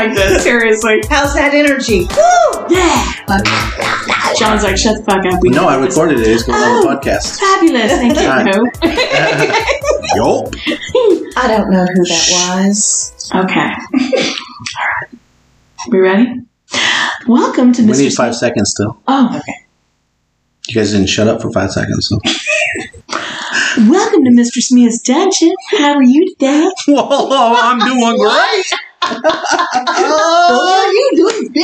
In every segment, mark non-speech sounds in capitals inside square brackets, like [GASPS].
we have fun like this. [LAUGHS] Seriously. How's that energy? Woo! Yeah. John's like, shut the fuck up. We No, know I this. recorded it. It's going on the Oh. podcast. Fabulous. Thank you. Right. [LAUGHS] Yup. I don't know who that was. okay. All right. We ready? Welcome to We Mr. need five seconds still. Oh, okay. You guys didn't shut up for five seconds. So. Welcome to Mr. Smith's Dungeon. How are you today? [LAUGHS] Whoa, I'm doing great. What are you doing? [LAUGHS]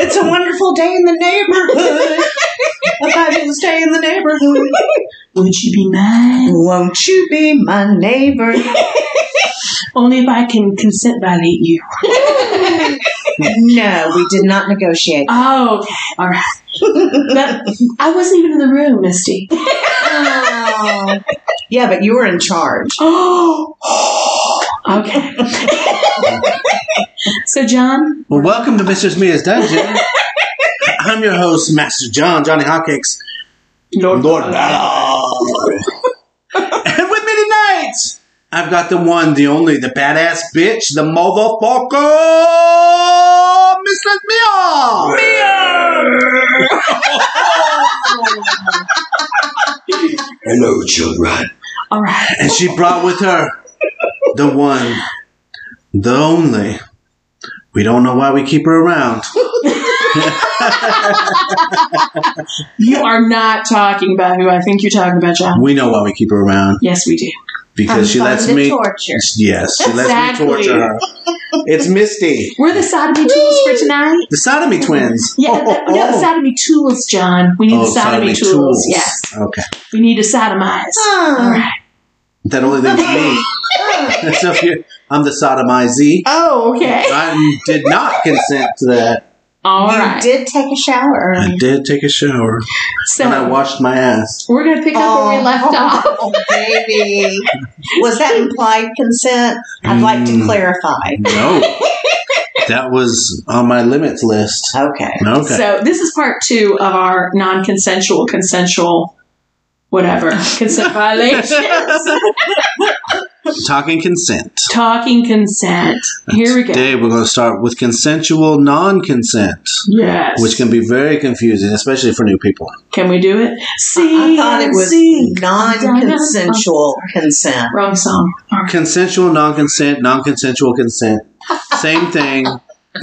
it's a wonderful day in the neighborhood. a fabulous day in the neighborhood. Would you be mine? Won't you be my neighbor? [LAUGHS] Only if I can consent violate you. [LAUGHS] no, we did not negotiate. Oh, okay. All right. I wasn't even in the room, Misty. Oh. Yeah, but you were in charge. [GASPS] Oh. Okay. [LAUGHS] so, John, Well, welcome to Mistress Mia's Dungeon. I'm your host, Master John, Johnny Hotcakes. Lord, Lord Valor. and with me tonight, I've got the one, the only, the badass bitch, the motherfucker, Mistress Mia. Hello, children. All right. And she brought with her the one, the only. We don't know why we keep her around. [LAUGHS] [LAUGHS] You are not talking about who I think you're talking about, John. We know why we keep her around Yes, we do. because she I'm lets fun me. torture. Yes, she lets me torture her. [LAUGHS] It's Misty, We're the sodomy tools for tonight. the sodomy twins. Yeah, the, oh, no, the oh. sodomy tools, John. We need Oh, the sodomy, tools. Yes, Okay. we need to sodomize. Oh. All right. That only leaves me. [LAUGHS] so if you, I'm the sodomizee. Oh, okay. I did not consent to that. All you right. did take a shower I did take a shower So and I washed my ass. we're gonna pick up where we left [LAUGHS] off. Oh, baby. Was that implied consent? I'd like to Mm. clarify. No, that was on my limits list. Okay. Okay. So this is part two of our non-consensual, consensual, whatever [LAUGHS] consent violations. [LAUGHS] Talking consent. Talking consent. Here we go. Today we're going to start with consensual non-consent, Yes. which can be very confusing, especially for new people. Can we do it? See, I thought it was see. non-consensual [LAUGHS] consent. Wrong song. Consensual non-consent, non-consensual consent, same thing.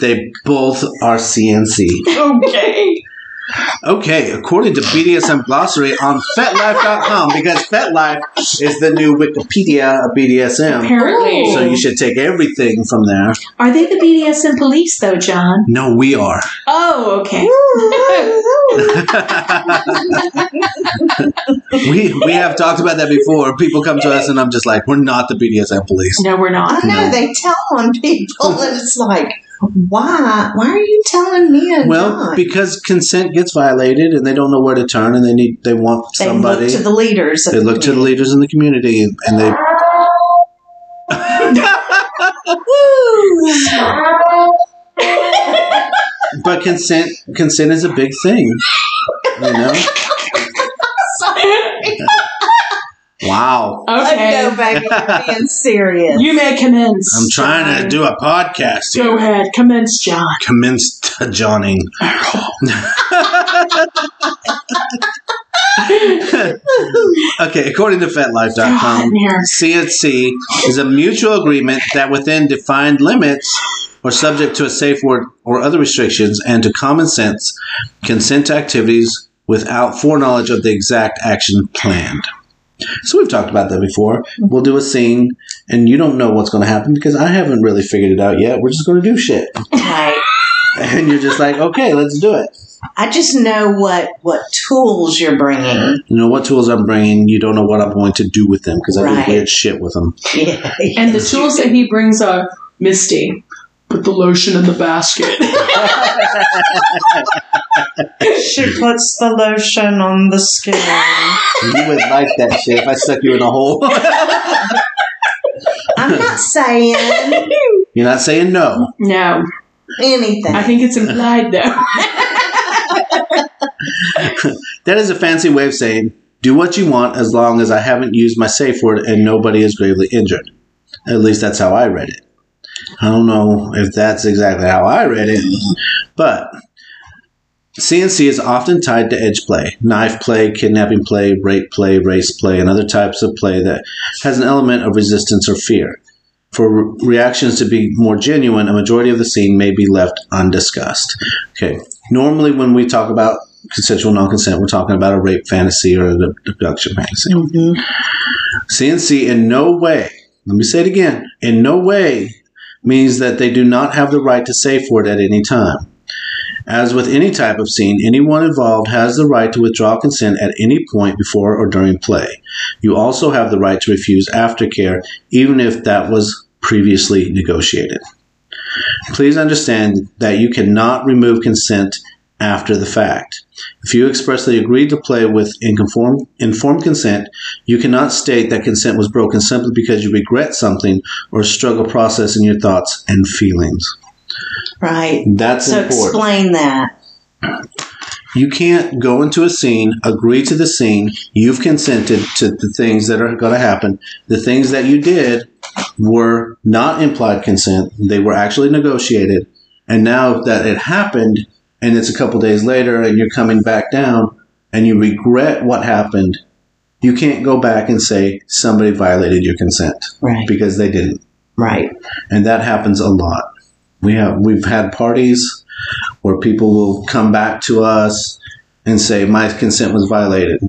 They both are CNC. Okay. Okay, according to BDSM glossary on FetLife.com, because FetLife is the new Wikipedia of BDSM. Apparently. So you should take everything from there. Are they the BDSM police, though, John? No, we are. Oh, okay. [LAUGHS] We we have talked about that before. People come to us and I'm just like, we're not the BDSM police. no, we're I not. know No. they tell on people, and it's like, why? Why are you telling me and Well, not? because consent gets violated and they don't know where to turn and they need they want they somebody. look to the leaders. They the look to the leaders in the community and they [LAUGHS] but consent consent is a big thing. You know? [LAUGHS] Wow. Okay. No, baby, you're being [LAUGHS] serious. You may commence. I'm trying to do a podcast here. Go ahead. Commence, John. Commence to Johnning. [LAUGHS] okay, according to FetLife.com, God, here. CNC is a mutual agreement that within defined limits or subject to a safe word or other restrictions and to common sense, consent to activities without foreknowledge of the exact action planned. So we've talked about that before. We'll do a scene and you don't know what's going to happen because I haven't really figured it out yet. We're just going to do shit. Right. And you're just like, okay, let's do it. I just know what what tools you're bringing. You know what tools I'm bringing. You don't know what I'm going to do with them because I Right. do weird shit with them. [LAUGHS] Yeah. And the tools that he brings are Misty. Put the lotion in the basket. [LAUGHS] She puts the lotion on the skin. You would like that shit if I stuck you in a hole. I'm not saying [LAUGHS] You're not saying no. no, anything. I think it's implied though. [LAUGHS] That is a fancy way of saying do what you want as long as I haven't used my safe word and nobody is gravely injured. At least that's how I read it. I don't know if that's exactly how I read it, but CNC is often tied to edge play, knife play, kidnapping play, rape play, race play, and other types of play that has an element of resistance or fear. For re- reactions to be more genuine, a majority of the scene may be left undiscussed. Okay, normally when we talk about consensual non-consent, we're talking about a rape fantasy or an abduction fantasy. Mm-hmm. CNC in no way, let me say it again, in no way means that they do not have the right to say for it at any time. As with any type of scene, anyone involved has the right to withdraw consent at any point before or during play. You also have the right to refuse aftercare, even if that was previously negotiated. Please understand that you cannot remove consent after the fact. If you expressly agreed to play with informed, informed consent, you cannot state that consent was broken simply because you regret something or struggle processing your thoughts and feelings. Right. That's So important. explain that. You can't go into a scene, agree to the scene, you've consented to the things that are going to happen. The things that you did were not implied consent, they were actually negotiated. And now that it happened, and it's a couple days later, and you're coming back down, and you regret what happened, you can't go back and say somebody violated your consent Right. because they didn't Right. and that happens a lot. We have we've had parties where people will come back to us and say my consent was violated,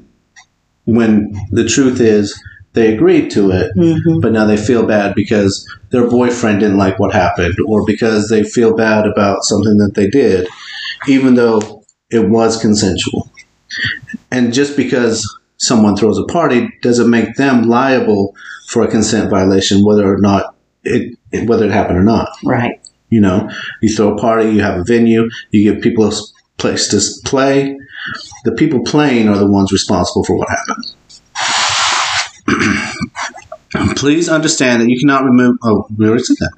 when the truth is they agreed to it, Mm-hmm. but now they feel bad because their boyfriend didn't like what happened, or because they feel bad about something that they did, even though it was consensual. And just because someone throws a party doesn't make them liable for a consent violation, whether or not it, whether it happened or not. Right. You know, you throw a party, you have a venue, you give people a place to play. The people playing are the ones responsible for what happened. [CLEARS THROAT] Please understand that you cannot remove. Oh, we already said that.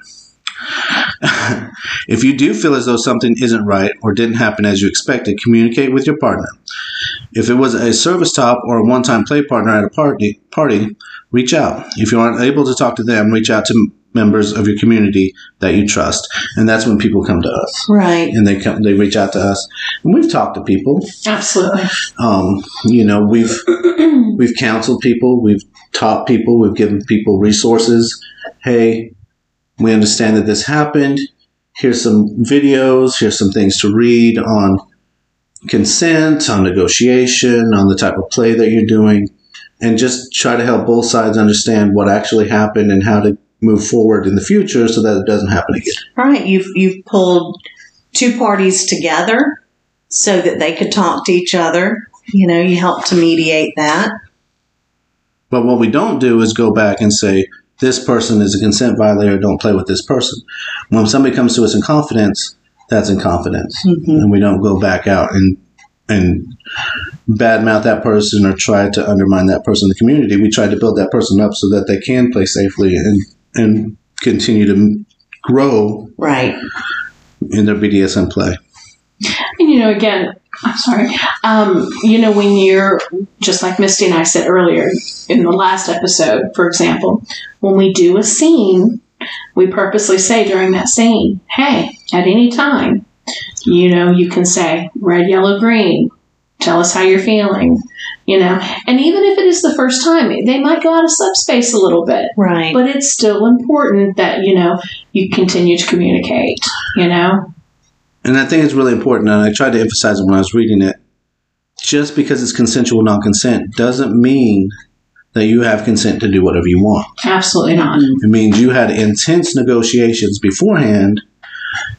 [LAUGHS] if you do feel as though something isn't right or didn't happen as you expected, communicate with your partner. If it was a service top or a one-time play partner at a party, party, reach out. If you aren't able to talk to them, reach out to members of your community that you trust, and that's when people come to us Right. and they come, they reach out to us, and we've talked to people. Absolutely. Um, you know, we've we've counseled people, we've taught people, we've given people resources. Hey, we understand that this happened. Here's some videos. Here's some things to read on consent, on negotiation, on the type of play that you're doing, and just try to help both sides understand what actually happened and how to move forward in the future so that it doesn't happen again. Right. You've you've pulled two parties together so that they could talk to each other. You know, you help to mediate that. But what we don't do is go back and say, this person is a consent violator, don't play with this person. When somebody comes to us in confidence, that's in confidence. Mm-hmm. And we don't go back out and and badmouth that person or try to undermine that person in the community. We try to build that person up so that they can play safely and and continue to grow Right. in their BDSM play. And you know, again, I'm sorry. Um, you know, when you're just like Misty and I said earlier in the last episode, for example, when we do a scene, we purposely say during that scene, "Hey, at any time, you know, you can say red, yellow, green. Tell us how you're feeling." You know, and even if it is the first time, they might go out of subspace a little bit, Right. but it's still important that you know you continue to communicate. You know, And I think it's really important, and I tried to emphasize it when I was reading it. Just because it's consensual non consent doesn't mean that you have consent to do whatever you want. absolutely not. It means you had intense negotiations beforehand.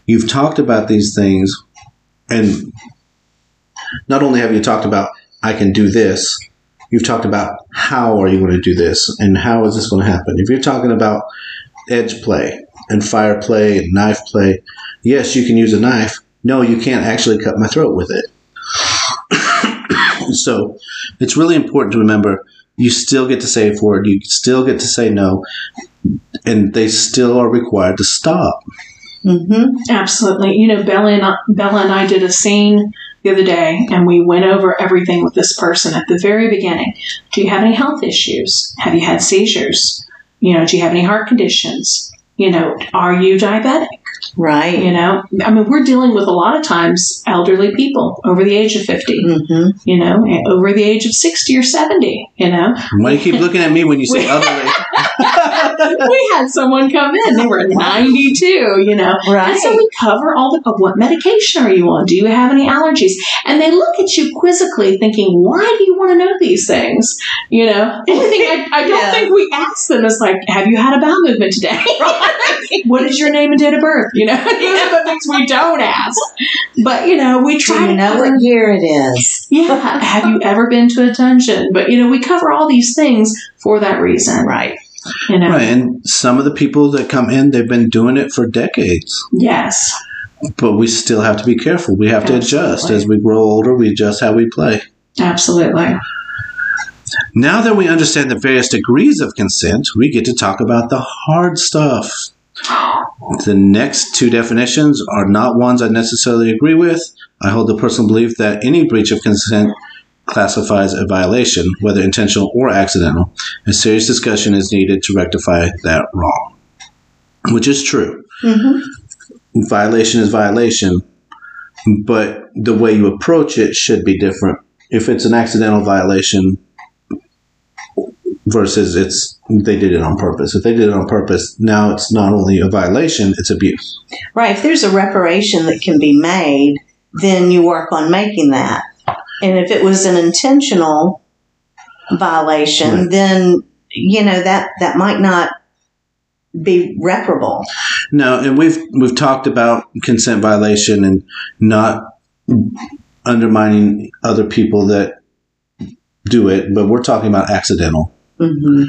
You've talked about these things, and not only have you talked about, I can do this, you've talked about how are you going to do this and how is this going to happen. If you're talking about edge play and fire play and knife play, yes, you can use a knife. No, you can't actually cut my throat with it. [COUGHS] so it's really important to remember you still get to say a word, you still get to say no, and they still are required to stop. Mm-hmm. Absolutely. You know, Bella and, I, Bella and I did a scene the other day, and we went over everything with this person at the very beginning. Do you have any health issues? Have you had seizures? You know, do you have any heart conditions? You know, are you diabetic? Right. You know, I mean, we're dealing with a lot of times elderly people over the age of 50, hmm you know, over the age of 60 or 70, you know. Why do you keep looking at me when you say [LAUGHS] elderly? [LAUGHS] we had someone come in, they were 92, you know. Right. And so we cover all the, what medication are you on? Do you have any allergies? And they look at you quizzically thinking, why do you want to know these things? You know, the only thing I, I don't Yeah. think we ask them is like, have you had a bowel movement today? [LAUGHS] what is your name and date of birth? You know, [LAUGHS] these are the things we don't ask. But, you know, we try to know cover- what year it is? yeah. Have you ever been to a dungeon? But, you know, we cover all these things for that reason. Right. You know, Right, and some of the people that come in, they've been doing it for decades. yes. But we still have to be careful. We have to adjust as we grow older. We adjust how we play. Absolutely. Now that we understand the various degrees of consent, we get to talk about the hard stuff. [GASPS] The next two definitions are not ones I necessarily agree with. I hold the personal belief that any breach of consent classifies a violation, whether intentional or accidental. A serious discussion is needed to rectify that wrong, which is true. hmm Violation is violation, but the way you approach it should be different. If it's an accidental violation versus it's they did it on purpose. If they did it on purpose, now it's not only a violation, it's abuse. Right. If there's a reparation that can be made, then you work on making that. And if it was an intentional violation, Right. then you know that that might not be reparable. No, and we've we've talked about consent violation and not undermining other people that do it, but we're talking about accidental. hmm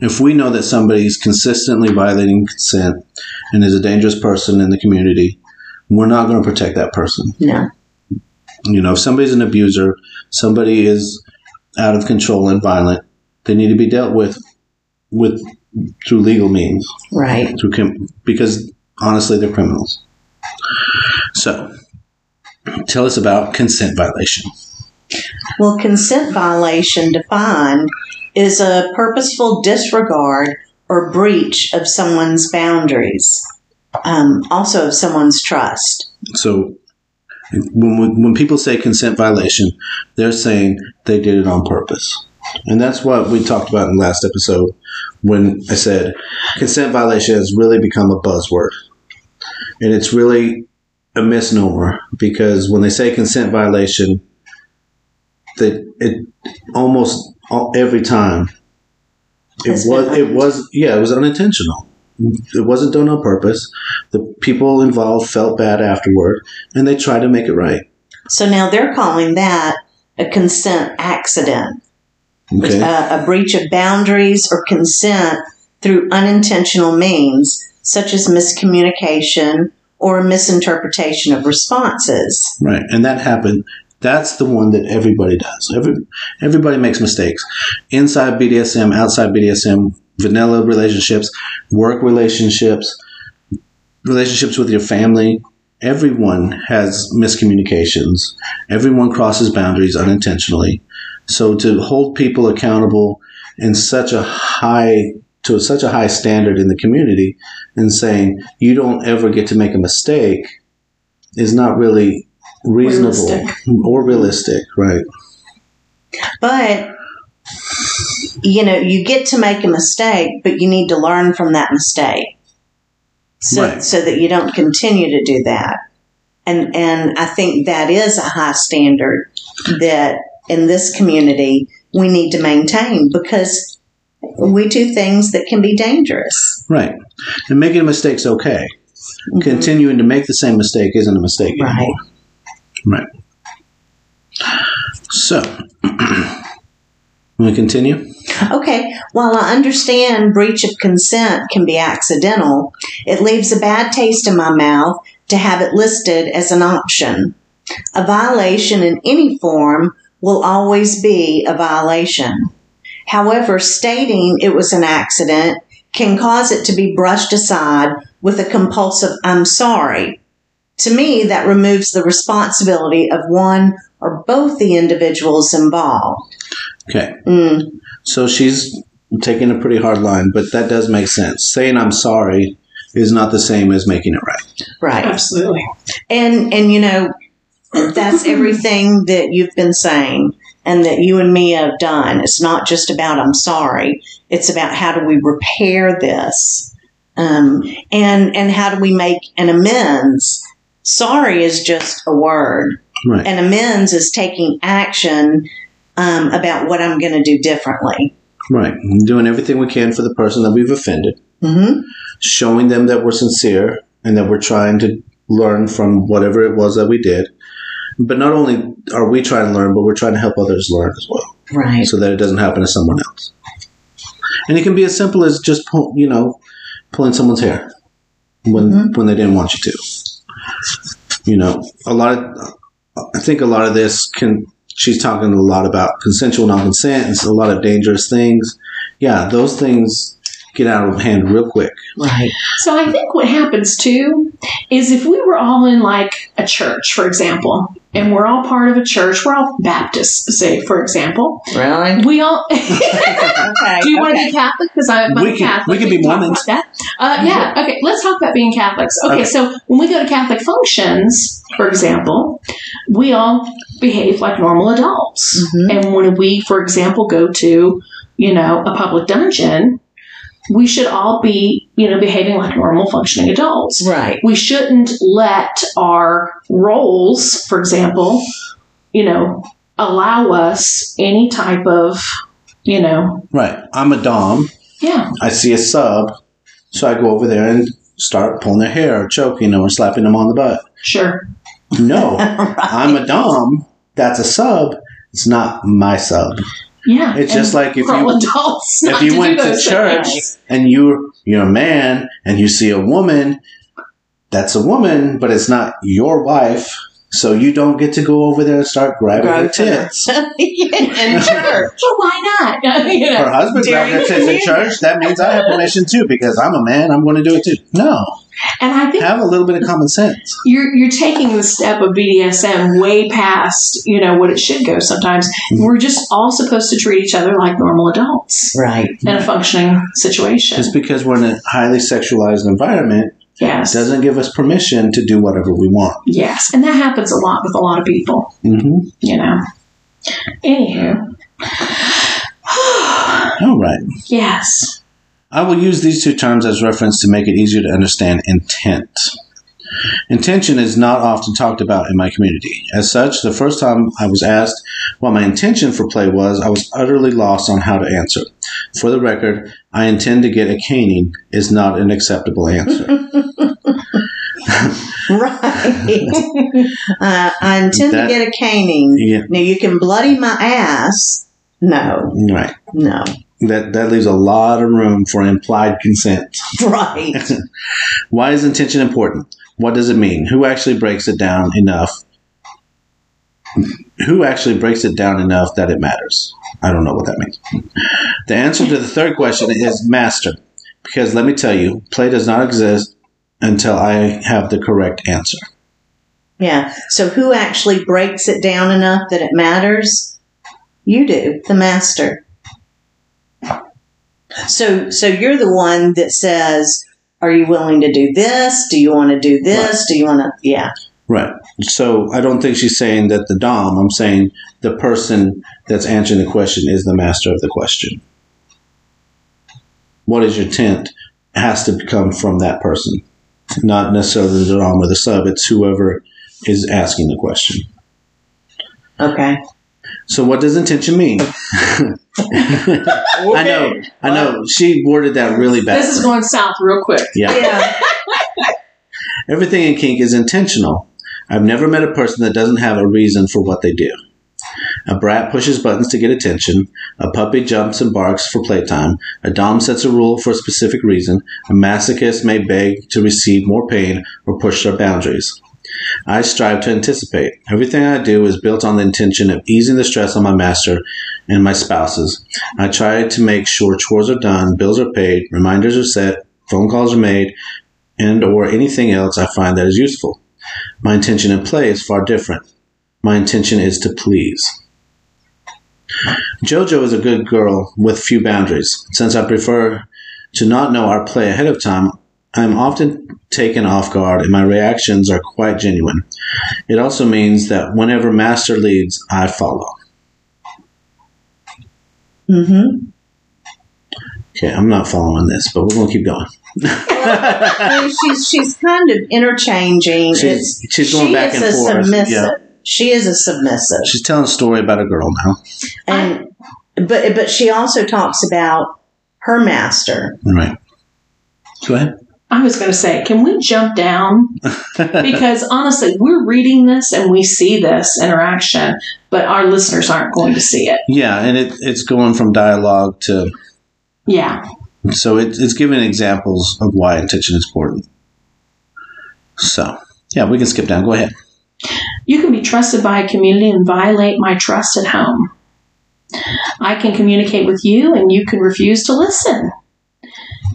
If we know that somebody's consistently violating consent and is a dangerous person in the community, we're not going to protect that person. No. You know, if somebody's an abuser, somebody is out of control and violent, they need to be dealt with with through legal means, Right. through because honestly, they're criminals. So, tell us about consent violation. Well, consent violation defined is a purposeful disregard or breach of someone's boundaries, um, also of someone's trust. So, when when people say consent violation, they're saying they did it on purpose, and that's what we talked about in the last episode when I said consent violation has really become a buzzword, and it's really a misnomer because when they say consent violation, that it almost all, every time it was it was yeah it was unintentional. It wasn't done on purpose. The people involved felt bad afterward, and they tried to make it right. So now they're calling that a consent accident, Okay. a, a breach of boundaries or consent through unintentional means, such as miscommunication or misinterpretation of responses. Right, and that happened. That's the one that everybody does. Every everybody makes mistakes. Inside BDSM, outside BDSM, vanilla relationships, work relationships, relationships with your family. Everyone has miscommunications. Everyone crosses boundaries unintentionally. So to hold people accountable in such a high to such a high standard in the community and saying you don't ever get to make a mistake is not really reasonable Realistic. or realistic, right? But, you know, you get to make a mistake, but you need to learn from that mistake. So, Right. so that you don't continue to do that. And, and I think that is a high standard that in this community we need to maintain because we do things that can be dangerous. Right. And making a mistake's okay. Mhm. Continuing to make the same mistake isn't a mistake Right. anymore. Right. So, [CLEARS THROAT] want to continue? Okay, while I understand breach of consent can be accidental, it leaves a bad taste in my mouth to have it listed as an option. A violation in any form will always be a violation. However, stating it was an accident can cause it to be brushed aside with a compulsive I'm sorry. To me, that removes the responsibility of one or both the individuals involved. Okay. Mm, So she's taking a pretty hard line, but that does make sense. Saying I'm sorry is not the same as making it right. Right. Absolutely. And and you know, that's everything that you've been saying and that you and me have done. It's not just about I'm sorry. It's about how do we repair this, um, and and how do we make an amends. Sorry is just a word. Right. An amends is taking action um, about what I'm going to do differently. Right. Doing everything we can for the person that we've offended, hmm showing them that we're sincere and that we're trying to learn from whatever it was that we did. But not only are we trying to learn, but we're trying to help others learn as well. Right. so that it doesn't happen to someone else. And it can be as simple as just pull, you know pulling someone's hair when Mhm. when they didn't want you to. You know, a lot of I think a lot of this can she's talking a lot about consensual non-consent and a lot of dangerous things. Yeah, those things get out of hand real quick. Right. So I think what happens too is if we were all in like a church, for example, and we're all part of a church, we're all Baptists, say, for example, Really? we all. Okay. [LAUGHS] [LAUGHS] Do you want to be Catholic? Because I'm We a can- Catholic. we can be Mormons. That. Uh, yeah. Okay. Let's talk about being Catholics. Okay, Okay. So when we go to Catholic functions, for example, we all behave like normal adults. Mhm. And when we, for example, go to, you know, a public dungeon, we should all be, you know, behaving like normal functioning adults. Right. We shouldn't let our roles, for example, you know, allow us any type of, you know, Right. I'm a dom. yeah, I see a sub, so I go over there and start pulling their hair or choking them or slapping them on the butt. sure. No, [LAUGHS] I'm a dom. That's a sub. It's not my sub. Yeah. It's just like if you adults [LAUGHS] if you to went to church things. and you're you're a man and you see a woman, that's a woman, but it's not your wife. So you don't get to go over there and start grabbing her Groping her. tits. [LAUGHS] in [LAUGHS] church. Well, why not? you Her know, husband grabbing her tits in church. That means I have permission too because I'm a man. I'm going to do it too. No, and I think have a little bit of common sense. you're you're taking the step of BDSM way past you know what it should go. Sometimes Mm-hmm. we're just all supposed to treat each other like normal adults Right. in a functioning situation. Just because we're in a highly sexualized environment yes, doesn't give us permission to do whatever we want. yes, and that happens a lot with a lot of people. hmm You know. Anywho. [SIGHS] All right. yes. I will use these two terms as reference to make it easier to understand intent. Intention is not often talked about in my community. As such, the first time I was asked what my intention for play was, I was utterly lost on how to answer. For the record, I intend to get a caning is not an acceptable answer. [LAUGHS] Right. uh, I intend That- to get a caning. Yeah. Now you can bloody my ass. No, right. no. That that leaves a lot of room for implied consent. [LAUGHS] Right. [LAUGHS] Why is intention important? What does it mean? Who actually breaks it down enough? Who actually breaks it down enough that it matters? I don't know what that means. The answer to the third question is master. Because let me tell you, play does not exist until I have the correct answer. Yeah. So who actually breaks it down enough that it matters? You do, the master. So so you're the one that says, "Are you willing to do this? Do you want to do this? Do you want to?" Yeah. Right. So I don't think she's saying that the Dom, I'm saying the person that's answering the question is the master of the question. What is your intent has to come from that person, not necessarily the Dom or the sub. It's whoever is asking the question. Okay. So what does intention mean? [LAUGHS] I know, I know. She worded that really bad. This is going south real quick. yeah. Yeah. [LAUGHS] Everything in kink is intentional. I've never met a person that doesn't have a reason for what they do. A brat pushes buttons to get attention. A puppy jumps and barks for playtime. A dom sets a rule for a specific reason. A masochist may beg to receive more pain or push their boundaries. I strive to anticipate. Everything I do is built on the intention of easing the stress on my master and my spouses. I try to make sure chores are done, bills are paid, reminders are set, phone calls are made, and or anything else I find that is useful. My intention in play is far different. My intention is to please. Jojo is a good girl with few boundaries. Since I prefer to not know our play ahead of time, I am often taken off guard and my reactions are quite genuine. It also means that whenever master leads, I follow. Mm-hmm. Okay, I'm not following this, but we're going to keep going. Mean, she's she's kind of interchanging. She's- It's- she's going she back is and a forth, Submissive. yeah. She is a submissive, She's telling a story about a girl now. and but but she also talks about her master. Right. Go ahead. I was going to say, can we jump down? [LAUGHS] because honestly, we're reading this and we see this interaction, but our listeners aren't going to see it. Yeah, and it, it's going from dialogue to Yeah. so it, it's giving examples of why intention is important. So yeah, we can skip down. Go ahead. You can be trusted by a community and violate my trust at home. I can communicate with you and you can refuse to listen.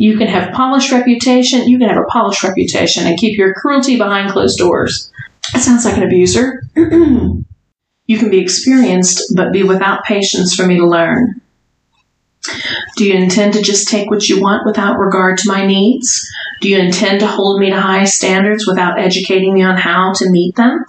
You can have polished reputation, you can have a polished reputation and keep your cruelty behind closed doors. That sounds like an abuser. [CLEARS THROAT] you can be experienced but be without patience for me to learn. Do you intend to just take what you want without regard to my needs? Do you intend to hold me to high standards without educating me on how to meet them?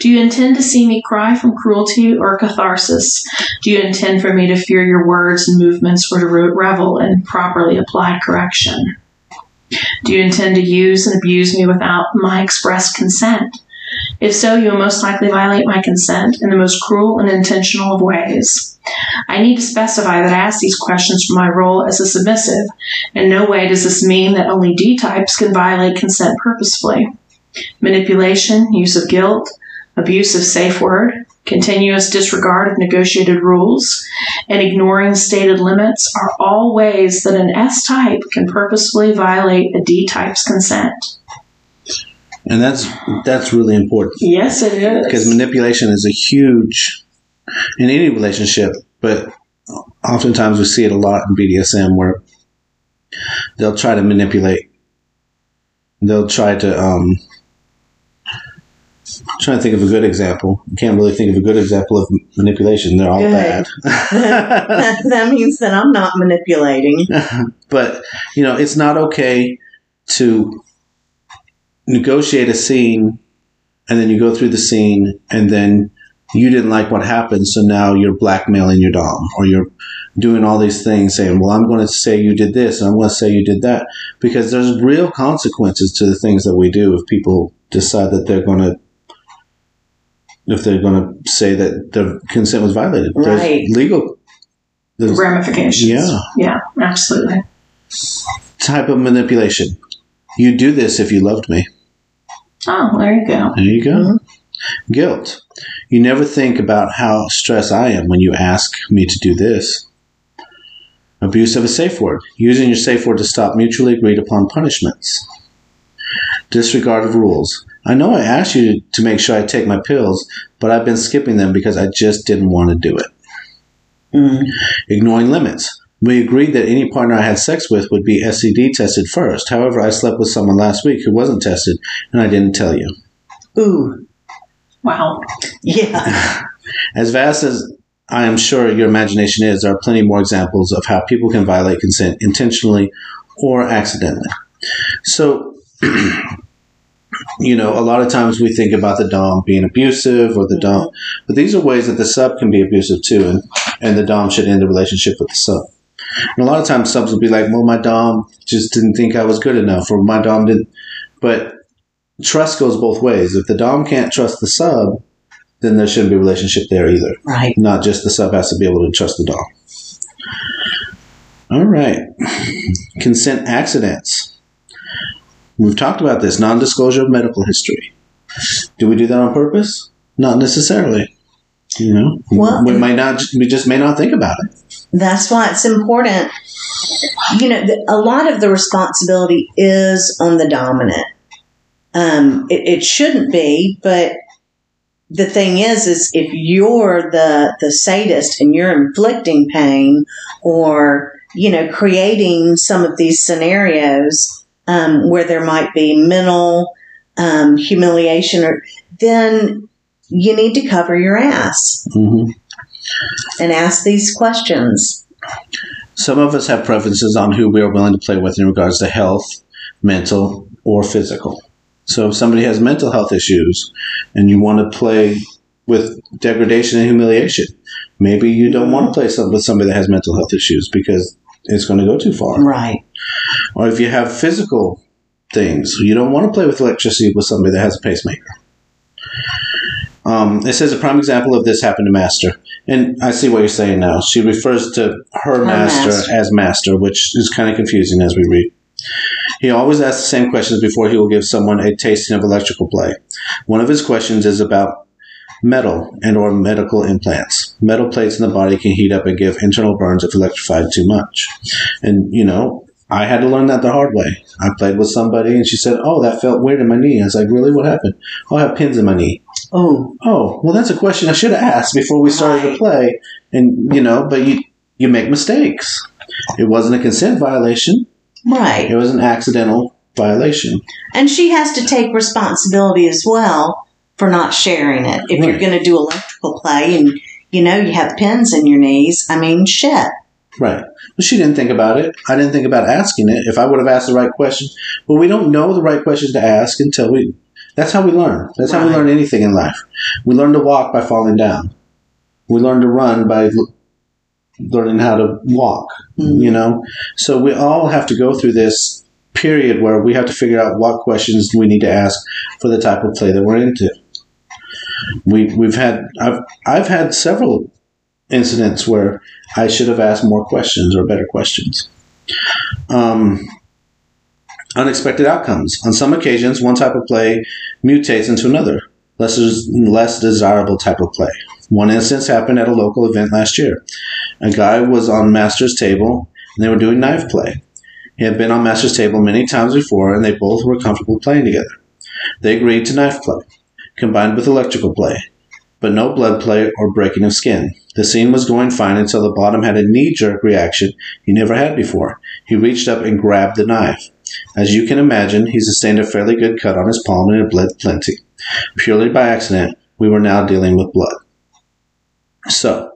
Do you intend to see me cry from cruelty or catharsis? Do you intend for me to fear your words and movements or to revel in properly applied correction? Do you intend to use and abuse me without my express consent? If so, you will most likely violate my consent in the most cruel and intentional of ways. I need to specify that I ask these questions for my role as a submissive. In no way does this mean that only D types can violate consent purposefully. Manipulation, use of guilt, abuse of safe word, continuous disregard of negotiated rules, and ignoring stated limits are all ways that an S type can purposefully violate a D type's consent. And that's that's really important Yes, it is. because manipulation is a huge in any relationship, but oftentimes we see it a lot in BDSM where they'll try to manipulate. They'll try to um, trying to think of a good example. I Can't really think of a good example of manipulation. They're all Good. bad. [LAUGHS] [LAUGHS] that means that I'm not manipulating. [LAUGHS] but you know it's not okay to negotiate a scene and then you go through the scene and then you didn't like what happened so now you're blackmailing your dom or you're doing all these things saying well i'm going to say you did this and i'm going to say you did that because there's real consequences to the things that we do if people decide that they're going to if they're going to say that their consent was violated Right. there's legal there's Ramifications. Yeah. Yeah, absolutely. type of manipulation. You do this if you loved me. Oh, there you go. There you go. Mm-hmm. Guilt. You never think about how stressed I am when you ask me to do this. Abuse of a safe word. Using your safe word to stop mutually agreed upon punishments. Disregard of rules. I know I asked you to make sure I take my pills, but I've been skipping them because I just didn't want to do it. Mm. Ignoring limits. We agreed that any partner I had sex with would be STD tested first. However, I slept with someone last week who wasn't tested, and I didn't tell you. Ooh, Wow. yeah. [LAUGHS] As vast as I am sure your imagination is, there are plenty more examples of how people can violate consent intentionally or accidentally. So, [CLEARS THROAT] you know, a lot of times we think about the Dom being abusive or the mm-hmm. Dom, but these are ways that the sub can be abusive too, and, and the Dom should end the relationship with the sub. And a lot of times subs will be like, well, my Dom just didn't think I was good enough, or my Dom didn't. But trust goes both ways. If the Dom can't trust the sub, then there shouldn't be a relationship there either. Right. Not just the sub has to be able to trust the Dom. All right. Consent accidents. We've talked about this non disclosure of medical history. Do we do that on purpose? Not necessarily. You know, Well- we might not. We just may not think about it. That's why it's important. You know, the, a lot of the responsibility is on the dominant. Um, it, it shouldn't be, but the thing is, is if you're the the sadist and you're inflicting pain, or you know, creating some of these scenarios um, where there might be mental um, humiliation, or then you need to cover your ass hmm and ask these questions. Some of us have preferences on who we are willing to play with in regards to health, mental or physical. So if somebody has mental health issues and you want to play with degradation and humiliation, maybe you don't want to play with somebody that has mental health issues because it's going to go too far. Right. Or if you have physical things, you don't want to play with electricity with somebody that has a pacemaker. Um, it says a prime example of this happened to Master. And I see what you're saying now. She refers to her, Her master, master. as Master, which is kind of confusing as we read. He always asks the same questions before he will give someone a tasting of electrical play. One of his questions is about metal and or medical implants. Metal plates in the body can heat up and give internal burns if electrified too much. And you know, I had to learn that the hard way. I played with somebody and she said, "Oh, that felt weird in my knee." I was like, "Really? What happened?" "Oh, I have pins in my knee." Oh, Oh, well, that's a question I should have asked before we started to play. And you know, but you you make mistakes. It wasn't a consent violation. right. It was an accidental violation. And she has to take responsibility as well for not sharing it. If you're going to do electrical play and you know you have pins in your knees, I mean, shit. Right. But she didn't think about it. I didn't think about asking it. If I would have asked the right question, well, we don't know the right questions to ask until we. That's how we learn. That's how we learn anything in life. We learn to walk by falling down. We learn to run by l- learning how to walk. Mhm. You know, so we all have to go through this period where we have to figure out what questions we need to ask for the type of play that we're into. We we've had I've I've had several incidents where I should have asked more questions or better questions. Um, unexpected outcomes. On some occasions, one type of play mutates into another, less, less desirable type of play. One instance happened at a local event last year. A guy was on Master's table and they were doing knife play. He had been on Master's table many times before and they both were comfortable playing together. They agreed to knife play, combined with electrical play, but no blood play or breaking of skin. The scene was going fine until the bottom had a knee jerk reaction he never had before. He reached up and grabbed the knife. As you can imagine, he sustained a fairly good cut on his palm and it bled plenty. Purely by accident, we were now dealing with blood. So,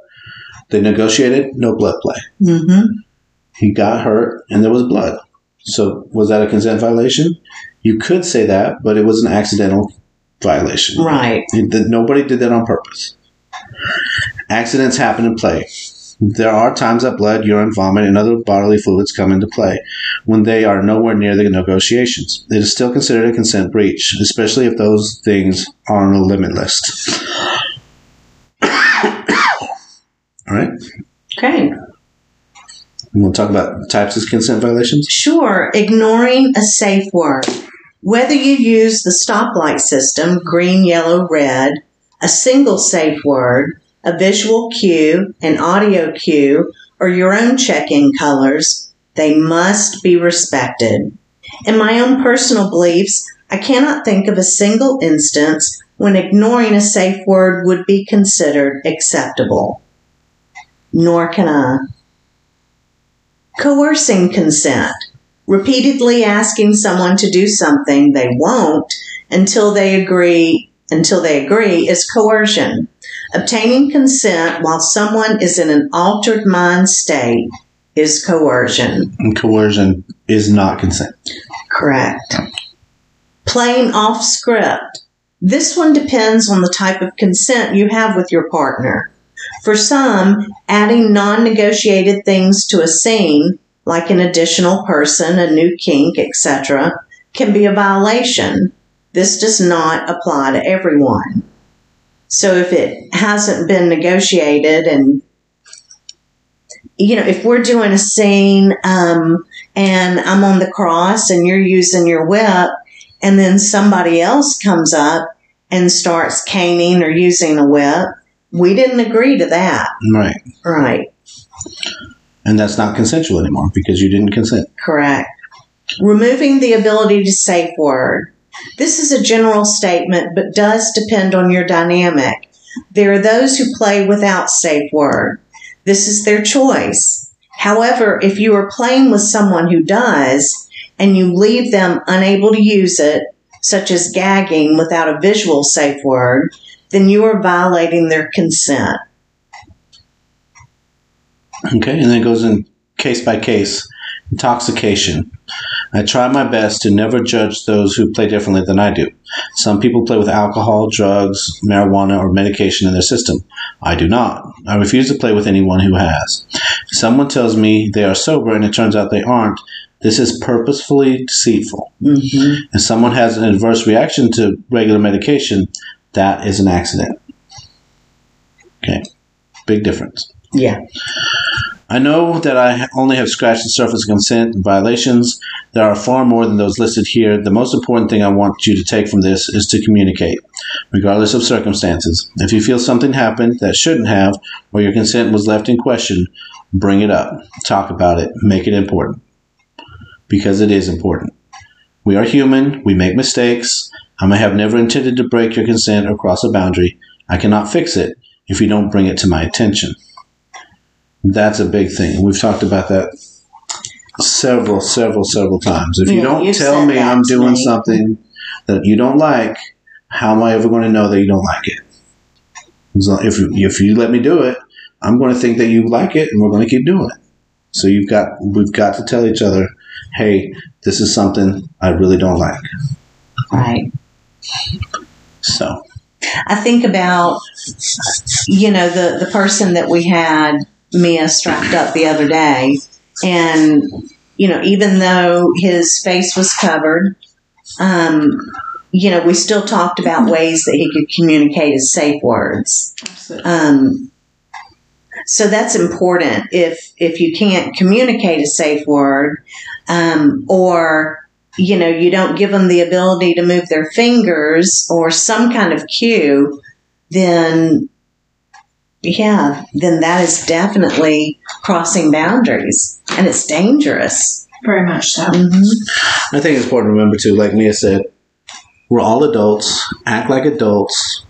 they negotiated no blood play. Mm-hmm. He got hurt and there was blood. So, was that a consent violation? You could say that, but it was an accidental violation. Right. That nobody did that on purpose. Accidents happen in play. There are times that blood, urine, vomit, and other bodily fluids come into play when they are nowhere near the negotiations. It is still considered a consent breach, especially if those things are on a limit list. [COUGHS] All right, Okay. we'll talk about types of consent violations. Sure. Ignoring a safe word. Whether you use the stoplight system, green, yellow, red, a single safe word, a visual cue, an audio cue, or your own check in colors, they must be respected. In my own personal beliefs, I cannot think of a single instance when ignoring a safe word would be considered acceptable. Nor can I. Coercing consent. Repeatedly asking someone to do something they won't until they agree until they agree is coercion. Obtaining consent while someone is in an altered mind state is coercion. And coercion is not consent. Correct. Playing off script. This one depends on the type of consent you have with your partner. For some, adding non negotiated things to a scene, like an additional person, a new kink, etc., can be a violation. This does not apply to everyone. So if it hasn't been negotiated and you know, if we're doing a scene um, and I'm on the cross and you're using your whip, and then somebody else comes up and starts caning or using a whip, we didn't agree to that. Right. Right. And that's not consensual anymore because you didn't consent. Correct. Removing the ability to safe word. This is a general statement, but does depend on your dynamic. There are those who play without safe word. This is their choice. However, if you are playing with someone who does and you leave them unable to use it, such as gagging without a visual safe word, then you are violating their consent. Okay, and then it goes in case by case. Intoxication. I try my best to never judge those who play differently than I do. Some people play with alcohol, drugs, marijuana, or medication in their system. I do not. I refuse to play with anyone who has. If someone tells me they are sober and it turns out they aren't, this is purposefully deceitful. Mm-hmm. If someone has an adverse reaction to regular medication, that is an accident. Okay, big difference. Yeah. I know that I only have scratched the surface of consent and violations. There are far more than those listed here. The most important thing I want you to take from this is to communicate, regardless of circumstances. If you feel something happened that shouldn't have, or your consent was left in question, bring it up. Talk about it. Make it important. Because it is important. We are human. We make mistakes. I may have never intended to break your consent or cross a boundary. I cannot fix it if you don't bring it to my attention. That's a big thing. We've talked about that several, several, several times. If you Yeah, don't tell me I'm doing me. something that you don't like, how am I ever going to know that you don't like it? So if you, if you let me do it, I'm going to think that you like it, and we're going to keep doing it. So you've got we've got to tell each other, hey, this is something I really don't like. Right. So I think about, you know, the, the person that we had Mia strapped up the other day. And, you know, even though his face was covered, um, you know, we still talked about ways that he could communicate his safe words. Um, so that's important. If if you can't communicate a safe word, um, or you know you don't give them the ability to move their fingers or some kind of cue, then yeah, then that is definitely crossing boundaries, and it's dangerous. Very much so. Mm-hmm. I think it's important to remember too, like Mia said, we're all adults. Act like adults.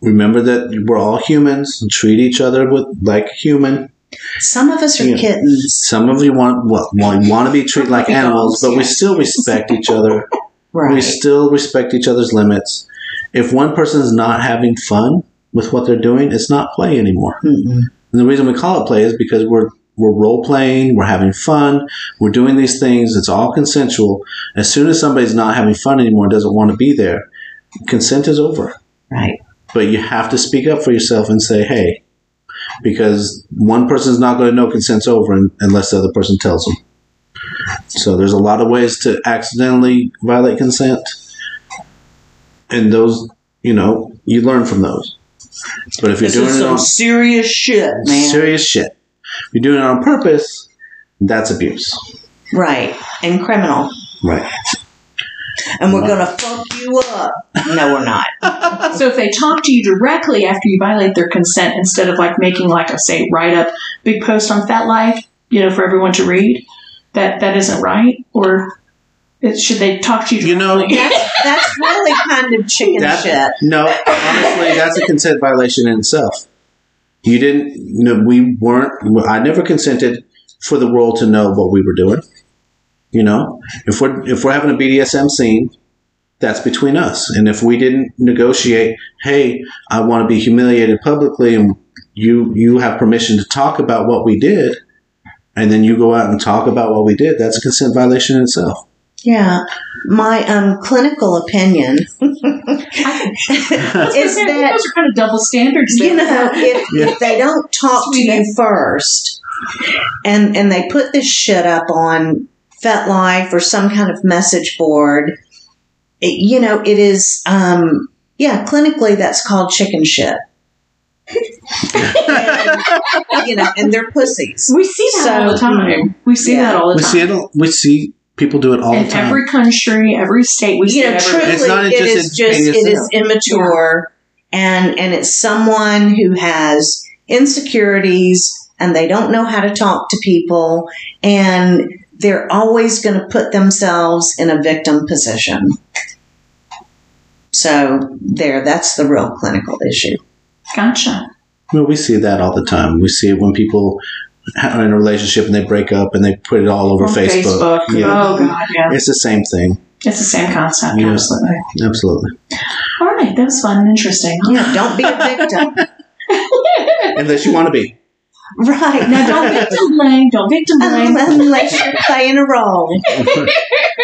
Remember that we're all humans. and Treat each other with like human. Some of us are Yeah. kittens, Some of you want well, want, want to be treated like animals, but we still respect each other. [LAUGHS] We still respect each other's limits. If one person's not having fun with what they're doing, it's not play anymore. Mm-mm. And the reason we call it play is because we're we're role playing, we're having fun, we're doing these things. It's all consensual. As soon as somebody's not having fun anymore, doesn't want to be there, consent is over. Right. But you have to speak up for yourself and say, "Hey," because one person's not going to know consent's over unless the other person tells them. So there's a lot of ways to accidentally violate consent, and those, you know, you learn from those. But if you're This doing is it some on serious shit, man. serious shit, if you're doing it on purpose, that's abuse. Right. And criminal. Right. And we're going to fuck you up. No, we're not. [LAUGHS] So if they talk to you directly after you violate their consent, instead of like making like a say write up big post on FetLife, you know, for everyone to read, that that isn't right, or it, should they talk to you? You know- That's, that's really kind of chicken That- shit. No, honestly, that's a consent violation in itself. You didn't. No, we weren't. I never consented for the world to know what we were doing. You know, if we're if we're having a BDSM scene, that's between us. And if we didn't negotiate, hey, I want to be humiliated publicly, and you you have permission to talk about what we did, and then you go out and talk about what we did, that's a consent violation in itself. Yeah. My um, clinical opinion [LAUGHS] is that those are kind of double standards. you know if, Yeah. if they don't talk to you first and and they put this shit up on FetLife or some kind of message board, it, you know, it is um yeah, clinically that's called chicken shit. [LAUGHS] and, you know, and they're pussies. we see that all the time. We see yeah. that all the time. We see it. We see people do it all in the time. every country, every state. We see you know, it truly, It's not it just is just it instantaneous is immature, and and it's someone who has insecurities and they don't know how to talk to people, and they're always going to put themselves in a victim position. So there, that's the real clinical issue. Gotcha. Well, we see that all the time. We see it when people are in a relationship and they break up and they put it all over On Facebook. Yeah. Oh God, yeah. It's the same thing. It's the same concept. Yeah. Absolutely. Absolutely. All right, that was fun and interesting. Yeah, don't be a victim. [LAUGHS] Unless you want to be. Right. Now, don't victim blame. Don't victim [LAUGHS] blame. Unless you're playing a role. [LAUGHS]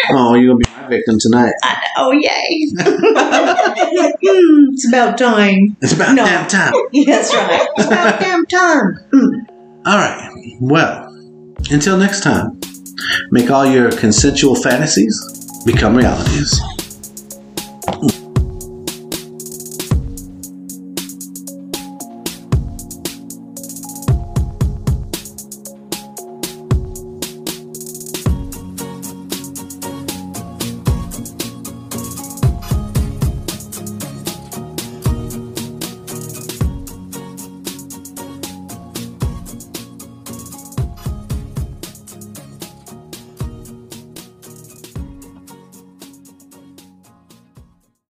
oh, you're gonna be my victim tonight. Oh, yay. Hmm, it's about time. It's about No. damn time. That's right. It's about damn time. Hmm. All right. Well, until next time, make all your consensual fantasies become realities.